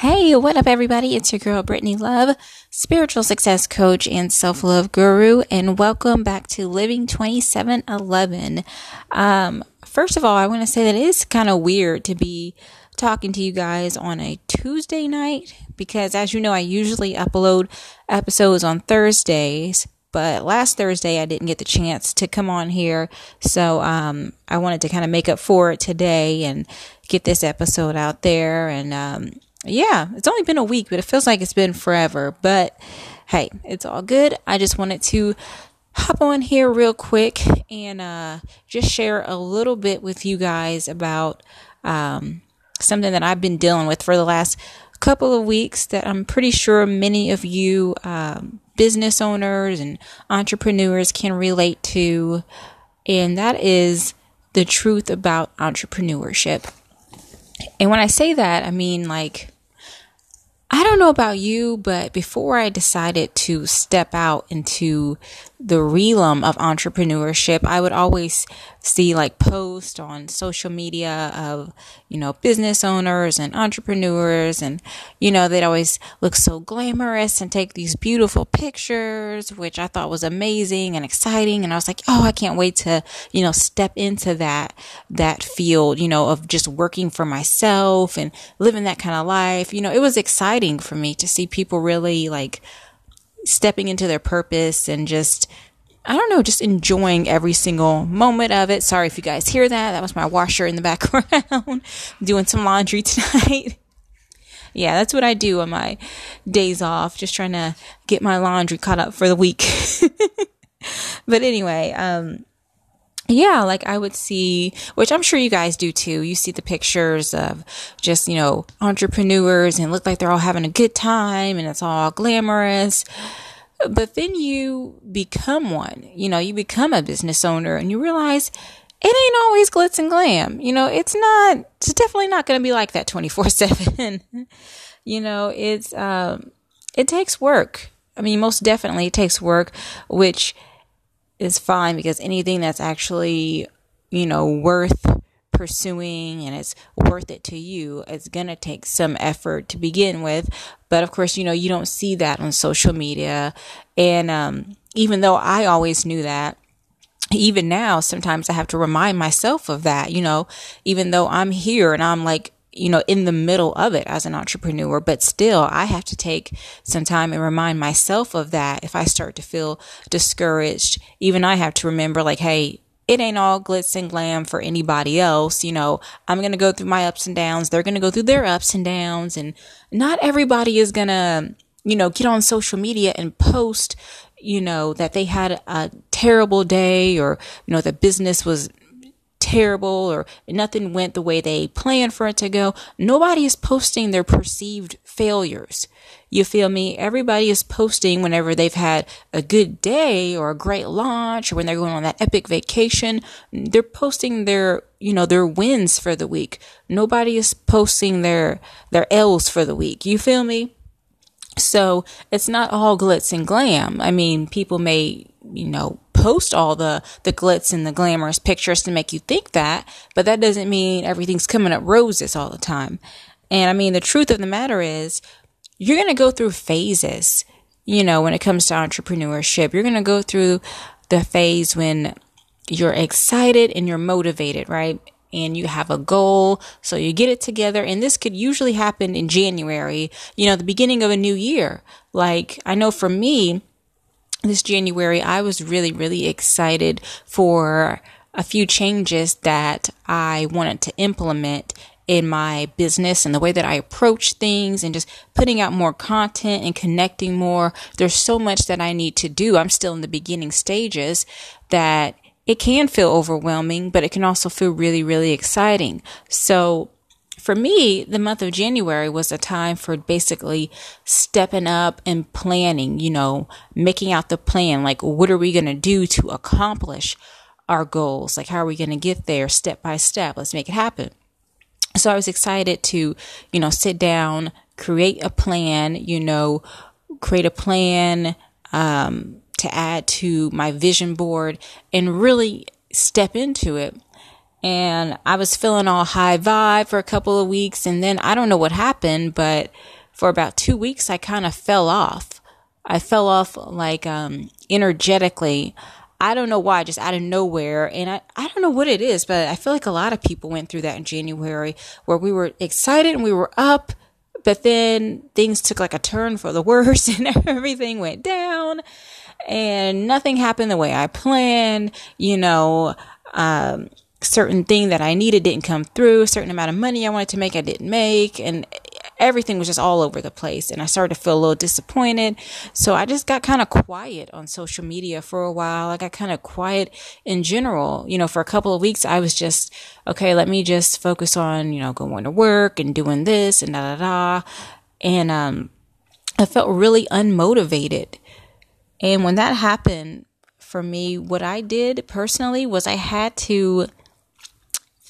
Hey, what up, everybody? It's your girl, Brittany Love, spiritual success coach and self love guru, and welcome back to Living 2711. Um, first of all, I want to say that it is kind of weird to be talking to you guys on a Tuesday night because, as you know, I usually upload episodes on Thursdays. But last Thursday, I didn't get the chance to come on here. So, um, I wanted to kind of make up for it today and get this episode out there. And, um, yeah, it's only been a week, but it feels like it's been forever. But hey, it's all good. I just wanted to hop on here real quick and uh, just share a little bit with you guys about um, something that I've been dealing with for the last couple of weeks that I'm pretty sure many of you um, business owners and entrepreneurs can relate to. And that is the truth about entrepreneurship. And when I say that, I mean like, I don't know about you, but before I decided to step out into the realm of entrepreneurship, I would always see like posts on social media of, you know, business owners and entrepreneurs and, you know, they'd always look so glamorous and take these beautiful pictures, which I thought was amazing and exciting. And I was like, oh, I can't wait to, you know, step into that, that field, you know, of just working for myself and living that kind of life. You know, it was exciting for me to see people really like, stepping into their purpose and just I don't know, just enjoying every single moment of it. Sorry if you guys hear that. That was my washer in the background doing some laundry tonight. yeah, that's what I do on my days off, just trying to get my laundry caught up for the week. but anyway, um, yeah, like I would see, which I'm sure you guys do too. You see the pictures of just, you know, entrepreneurs and look like they're all having a good time and it's all glamorous. But then you become one, you know, you become a business owner and you realize it ain't always glitz and glam. You know, it's not, it's definitely not going to be like that 24 seven. You know, it's, um, it takes work. I mean, most definitely it takes work, which, is fine because anything that's actually, you know, worth pursuing and it's worth it to you, it's going to take some effort to begin with. But of course, you know, you don't see that on social media. And um, even though I always knew that, even now, sometimes I have to remind myself of that, you know, even though I'm here and I'm like you know, in the middle of it as an entrepreneur, but still I have to take some time and remind myself of that. If I start to feel discouraged, even I have to remember like, Hey, it ain't all glitz and glam for anybody else. You know, I'm going to go through my ups and downs. They're going to go through their ups and downs and not everybody is going to, you know, get on social media and post, you know, that they had a terrible day or, you know, the business was terrible or nothing went the way they planned for it to go. Nobody is posting their perceived failures. You feel me? Everybody is posting whenever they've had a good day or a great launch or when they're going on that epic vacation. They're posting their, you know, their wins for the week. Nobody is posting their, their L's for the week. You feel me? So it's not all glitz and glam. I mean, people may, you know, post all the, the glitz and the glamorous pictures to make you think that, but that doesn't mean everything's coming up roses all the time. And I mean, the truth of the matter is you're going to go through phases, you know, when it comes to entrepreneurship. You're going to go through the phase when you're excited and you're motivated, right? and you have a goal. So you get it together. And this could usually happen in January, you know, the beginning of a new year. Like I know for me, this January, I was really, really excited for a few changes that I wanted to implement in my business and the way that I approach things and just putting out more content and connecting more. There's so much that I need to do. I'm still in the beginning stages that it can feel overwhelming, but it can also feel really, really exciting. So for me, the month of January was a time for basically stepping up and planning, you know, making out the plan. Like, what are we going to do to accomplish our goals? Like, how are we going to get there step by step? Let's make it happen. So I was excited to, you know, sit down, create a plan, you know, create a plan, um, to add to my vision board and really step into it. And I was feeling all high vibe for a couple of weeks. And then I don't know what happened, but for about two weeks, I kind of fell off. I fell off like, um, energetically. I don't know why, just out of nowhere. And I, I don't know what it is, but I feel like a lot of people went through that in January where we were excited and we were up, but then things took like a turn for the worse and everything went down and nothing happened the way I planned. You know, um, certain thing that I needed didn't come through, a certain amount of money I wanted to make I didn't make, and everything was just all over the place. And I started to feel a little disappointed. So I just got kind of quiet on social media for a while. I got kind of quiet in general. You know, for a couple of weeks, I was just, okay, let me just focus on, you know, going to work and doing this and da da da. And, um, I felt really unmotivated. And when that happened for me, what I did personally was I had to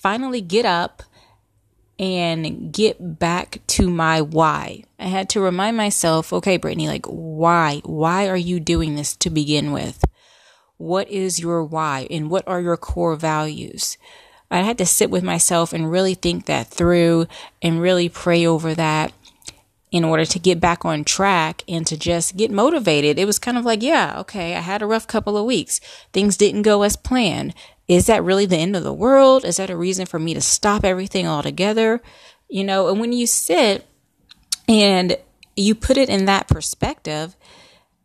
finally get up and get back to my why. I had to remind myself, okay, Brittany, like, why? Why are you doing this to begin with? What is your why and what are your core values? I had to sit with myself and really think that through and really pray over that in order to get back on track and to just get motivated. It was kind of like, yeah, okay, I had a rough couple of weeks. Things didn't go as planned. Is that really the end of the world? Is that a reason for me to stop everything altogether? You know, and when you sit and you put it in that perspective,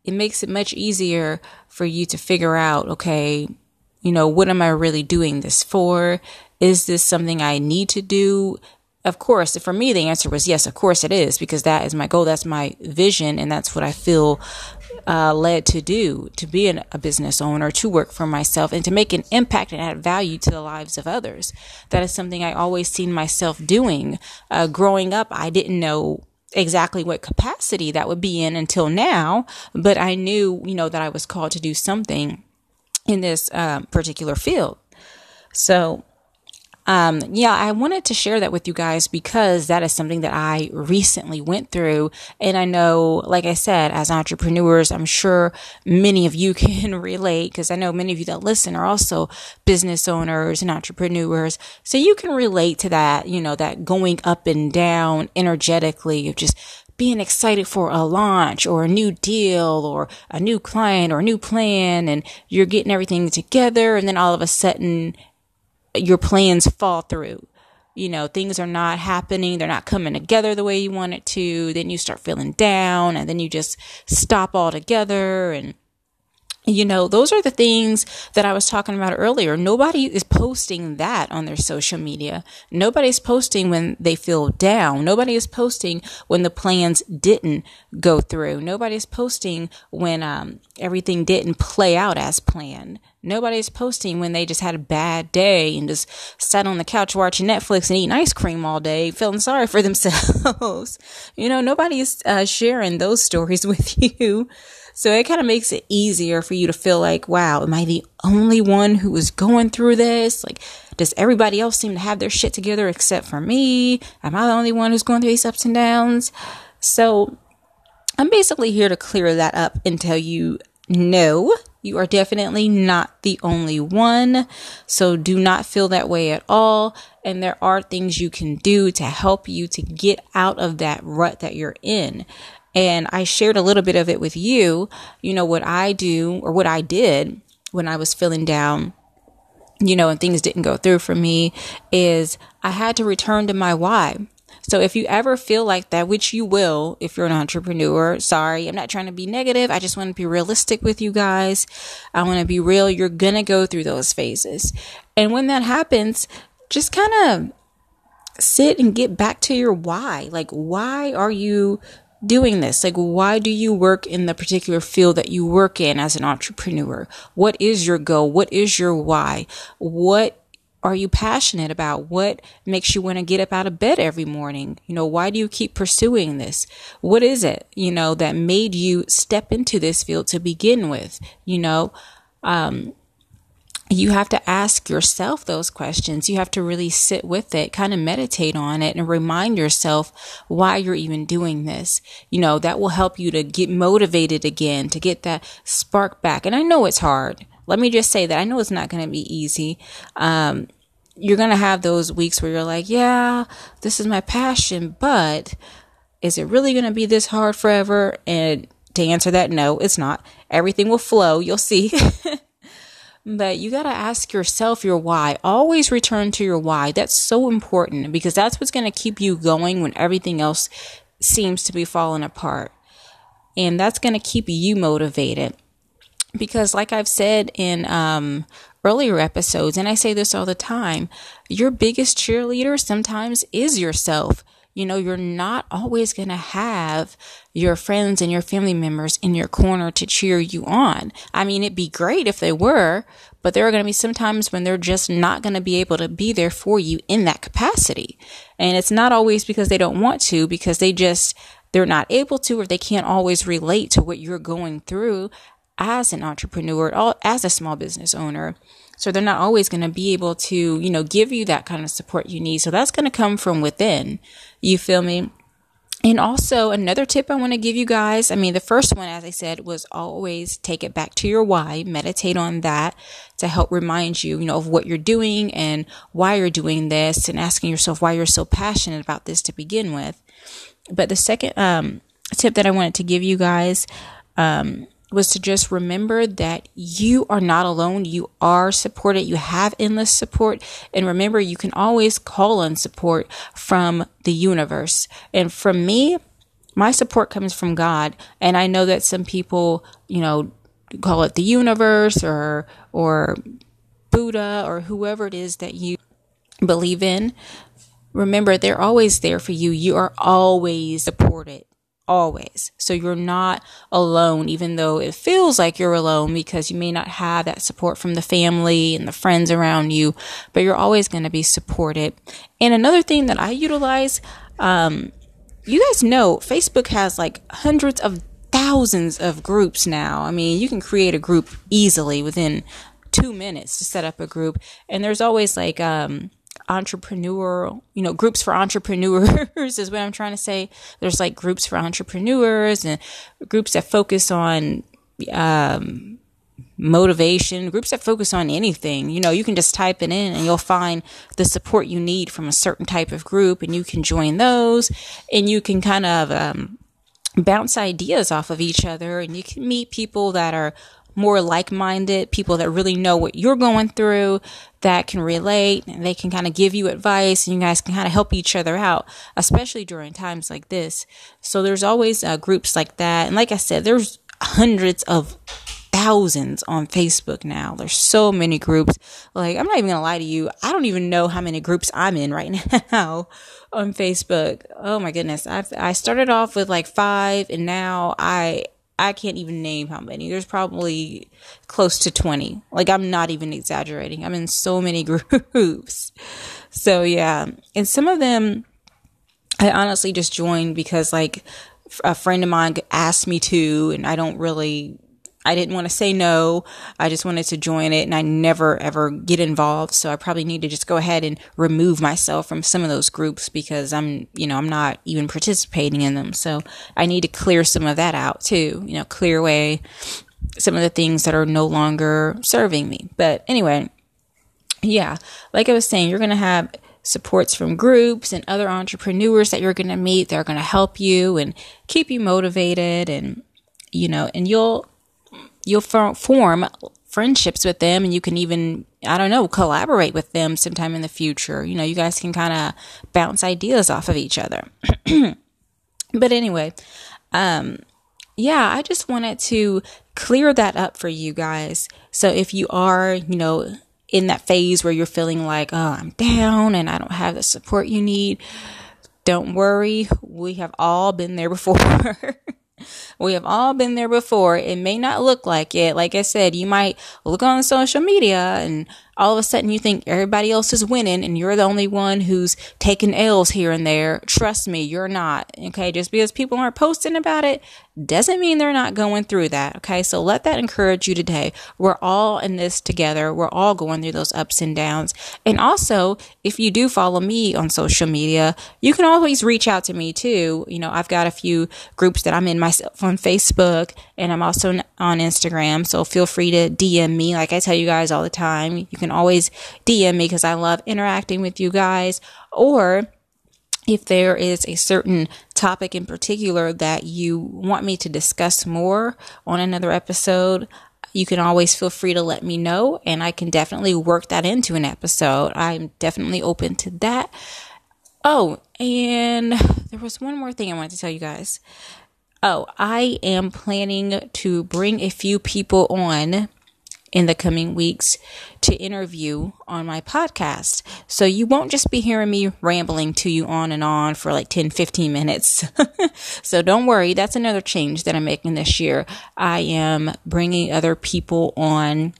it makes it much easier for you to figure out, okay, you know, what am I really doing this for? Is this something I need to do? Of course, for me, the answer was yes, of course it is, because that is my goal. That's my vision. And that's what I feel uh, led to do to be an, a business owner, to work for myself, and to make an impact and add value to the lives of others. That is something I always seen myself doing. Uh, growing up, I didn't know exactly what capacity that would be in until now, but I knew, you know, that I was called to do something in this uh, particular field. So um, yeah, I wanted to share that with you guys because that is something that I recently went through. And I know, like I said, as entrepreneurs, I'm sure many of you can relate because I know many of you that listen are also business owners and entrepreneurs. So you can relate to that, you know, that going up and down energetically of just being excited for a launch or a new deal or a new client or a new plan and you're getting everything together and then all of a sudden your plans fall through. You know, things are not happening. They're not coming together the way you want it to. Then you start feeling down and then you just stop altogether and you know, those are the things that I was talking about earlier. Nobody is posting that on their social media. Nobody's posting when they feel down. Nobody is posting when the plans didn't go through. Nobody's posting when um, everything didn't play out as planned. Nobody's posting when they just had a bad day and just sat on the couch watching Netflix and eating ice cream all day, feeling sorry for themselves. you know, nobody's uh, sharing those stories with you. So it kind of makes it easier for you to feel like, wow, am I the only one who is going through this? Like, does everybody else seem to have their shit together except for me? Am I the only one who's going through these ups and downs? So I'm basically here to clear that up and tell you no, you are definitely not the only one. So do not feel that way at all. And there are things you can do to help you to get out of that rut that you're in. And I shared a little bit of it with you. You know, what I do or what I did when I was feeling down, you know, and things didn't go through for me is I had to return to my why. So if you ever feel like that, which you will if you're an entrepreneur, sorry, I'm not trying to be negative. I just want to be realistic with you guys. I want to be real. You're going to go through those phases. And when that happens, just kind of sit and get back to your why. Like, why are you doing this? Like, why do you work in the particular field that you work in as an entrepreneur? What is your goal? What is your why? What are you passionate about? What makes you want to get up out of bed every morning? You know, why do you keep pursuing this? What is it, you know, that made you step into this field to begin with? You know, um, you have to ask yourself those questions. You have to really sit with it, kind of meditate on it and remind yourself why you're even doing this. You know, that will help you to get motivated again, to get that spark back. And I know it's hard. Let me just say that I know it's not going to be easy. Um, you're going to have those weeks where you're like, yeah, this is my passion, but is it really going to be this hard forever? And to answer that, no, it's not. Everything will flow. You'll see. but you got to ask yourself your why. Always return to your why. That's so important because that's what's going to keep you going when everything else seems to be falling apart. And that's going to keep you motivated. Because, like I've said in um, earlier episodes, and I say this all the time, your biggest cheerleader sometimes is yourself. You know, you're not always going to have your friends and your family members in your corner to cheer you on. I mean, it'd be great if they were, but there are going to be some times when they're just not going to be able to be there for you in that capacity. And it's not always because they don't want to, because they just, they're not able to, or they can't always relate to what you're going through as an entrepreneur, or as a small business owner. So they're not always going to be able to, you know, give you that kind of support you need. So that's going to come from within. You feel me? And also another tip I want to give you guys. I mean, the first one, as I said, was always take it back to your why, meditate on that to help remind you, you know, of what you're doing and why you're doing this and asking yourself why you're so passionate about this to begin with. But the second, um, tip that I wanted to give you guys, um, was to just remember that you are not alone. You are supported. You have endless support. And remember, you can always call on support from the universe. And from me, my support comes from God. And I know that some people, you know, call it the universe or, or Buddha or whoever it is that you believe in. Remember, they're always there for you. You are always supported always. So you're not alone, even though it feels like you're alone because you may not have that support from the family and the friends around you, but you're always going to be supported. And another thing that I utilize, um, you guys know Facebook has like hundreds of thousands of groups now. I mean, you can create a group easily within two minutes to set up a group. And there's always like, um, entrepreneur, you know, groups for entrepreneurs is what I'm trying to say. There's like groups for entrepreneurs and groups that focus on, um, motivation, groups that focus on anything. You know, you can just type it in and you'll find the support you need from a certain type of group and you can join those and you can kind of, um, bounce ideas off of each other and you can meet people that are more like-minded people that really know what you're going through that can relate and they can kind of give you advice and you guys can kind of help each other out especially during times like this. So there's always uh, groups like that and like i said there's hundreds of thousands on facebook now. There's so many groups. Like i'm not even gonna lie to you i don't even know how many groups i'm in right now on facebook. Oh my goodness i i started off with like five and now i I can't even name how many. There's probably close to 20. Like, I'm not even exaggerating. I'm in so many groups. So, yeah. And some of them, I honestly just joined because, like, a friend of mine asked me to, and I don't really I didn't want to say no. I just wanted to join it and I never ever get involved. So I probably need to just go ahead and remove myself from some of those groups because I'm, you know, I'm not even participating in them. So I need to clear some of that out too, you know, clear away some of the things that are no longer serving me. But anyway, yeah, like I was saying, you're going to have supports from groups and other entrepreneurs that you're going to meet. They're going to help you and keep you motivated and, you know, and you'll, you'll form friendships with them and you can even i don't know collaborate with them sometime in the future. You know you guys can kind of bounce ideas off of each other. But anyway um yeah i just wanted to clear that up for you guys. So if you are you know in that phase where you're feeling like oh i'm down and i don't have the support you need don't worry we have all been there before We have all been there before. It may not look like it. Like I said, you might look on social media and all of a sudden you think everybody else is winning and you're the only one who's taking L's here and there. Trust me, you're not. Okay. Just because people aren't posting about it doesn't mean they're not going through that. Okay. So let that encourage you today. We're all in this together. We're all going through those ups and downs. And also, if you do follow me on social media, you can always reach out to me too. You know, I've got a few groups that I'm in myself on Facebook and I'm also on Instagram. So feel free to DM me. Like I tell you guys all the time, you can can always DM me because I love interacting with you guys. Or if there is a certain topic in particular that you want me to discuss more on another episode, you can always feel free to let me know and I can definitely work that into an episode. I'm definitely open to that. Oh, and there was one more thing I wanted to tell you guys. Oh, I am planning to bring a few people on in the coming weeks to interview on my podcast. So you won't just be hearing me rambling to you on and on for like 10, 15 minutes. so don't worry. That's another change that I'm making this year. I am bringing other people on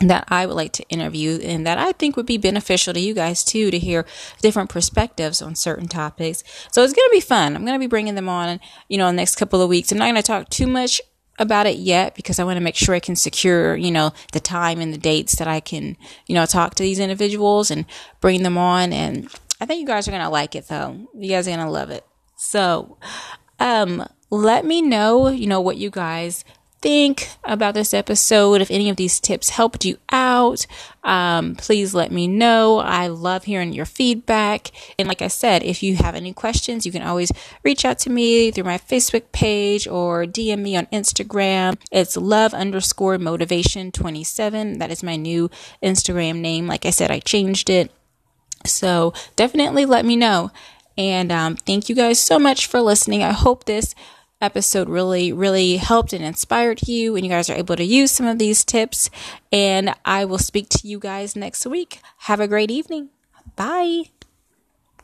that I would like to interview and that I think would be beneficial to you guys too to hear different perspectives on certain topics. So it's going to be fun. I'm going to be bringing them on, you know, the next couple of weeks. I'm not going to talk too much about it yet because I want to make sure I can secure, you know, the time and the dates that I can, you know, talk to these individuals and bring them on. And I think you guys are going to like it though. You guys are going to love it. So, um, let me know, you know, what you guys think about this episode. If any of these tips helped you out, um, please let me know. I love hearing your feedback. And like I said, if you have any questions, you can always reach out to me through my Facebook page or DM me on Instagram. It's love underscore motivation 27. That is my new Instagram name. Like I said, I changed it. So definitely let me know. And um, thank you guys so much for listening. I hope this episode really, really helped and inspired you, and you guys are able to use some of these tips. And I will speak to you guys next week. Have a great evening. Bye.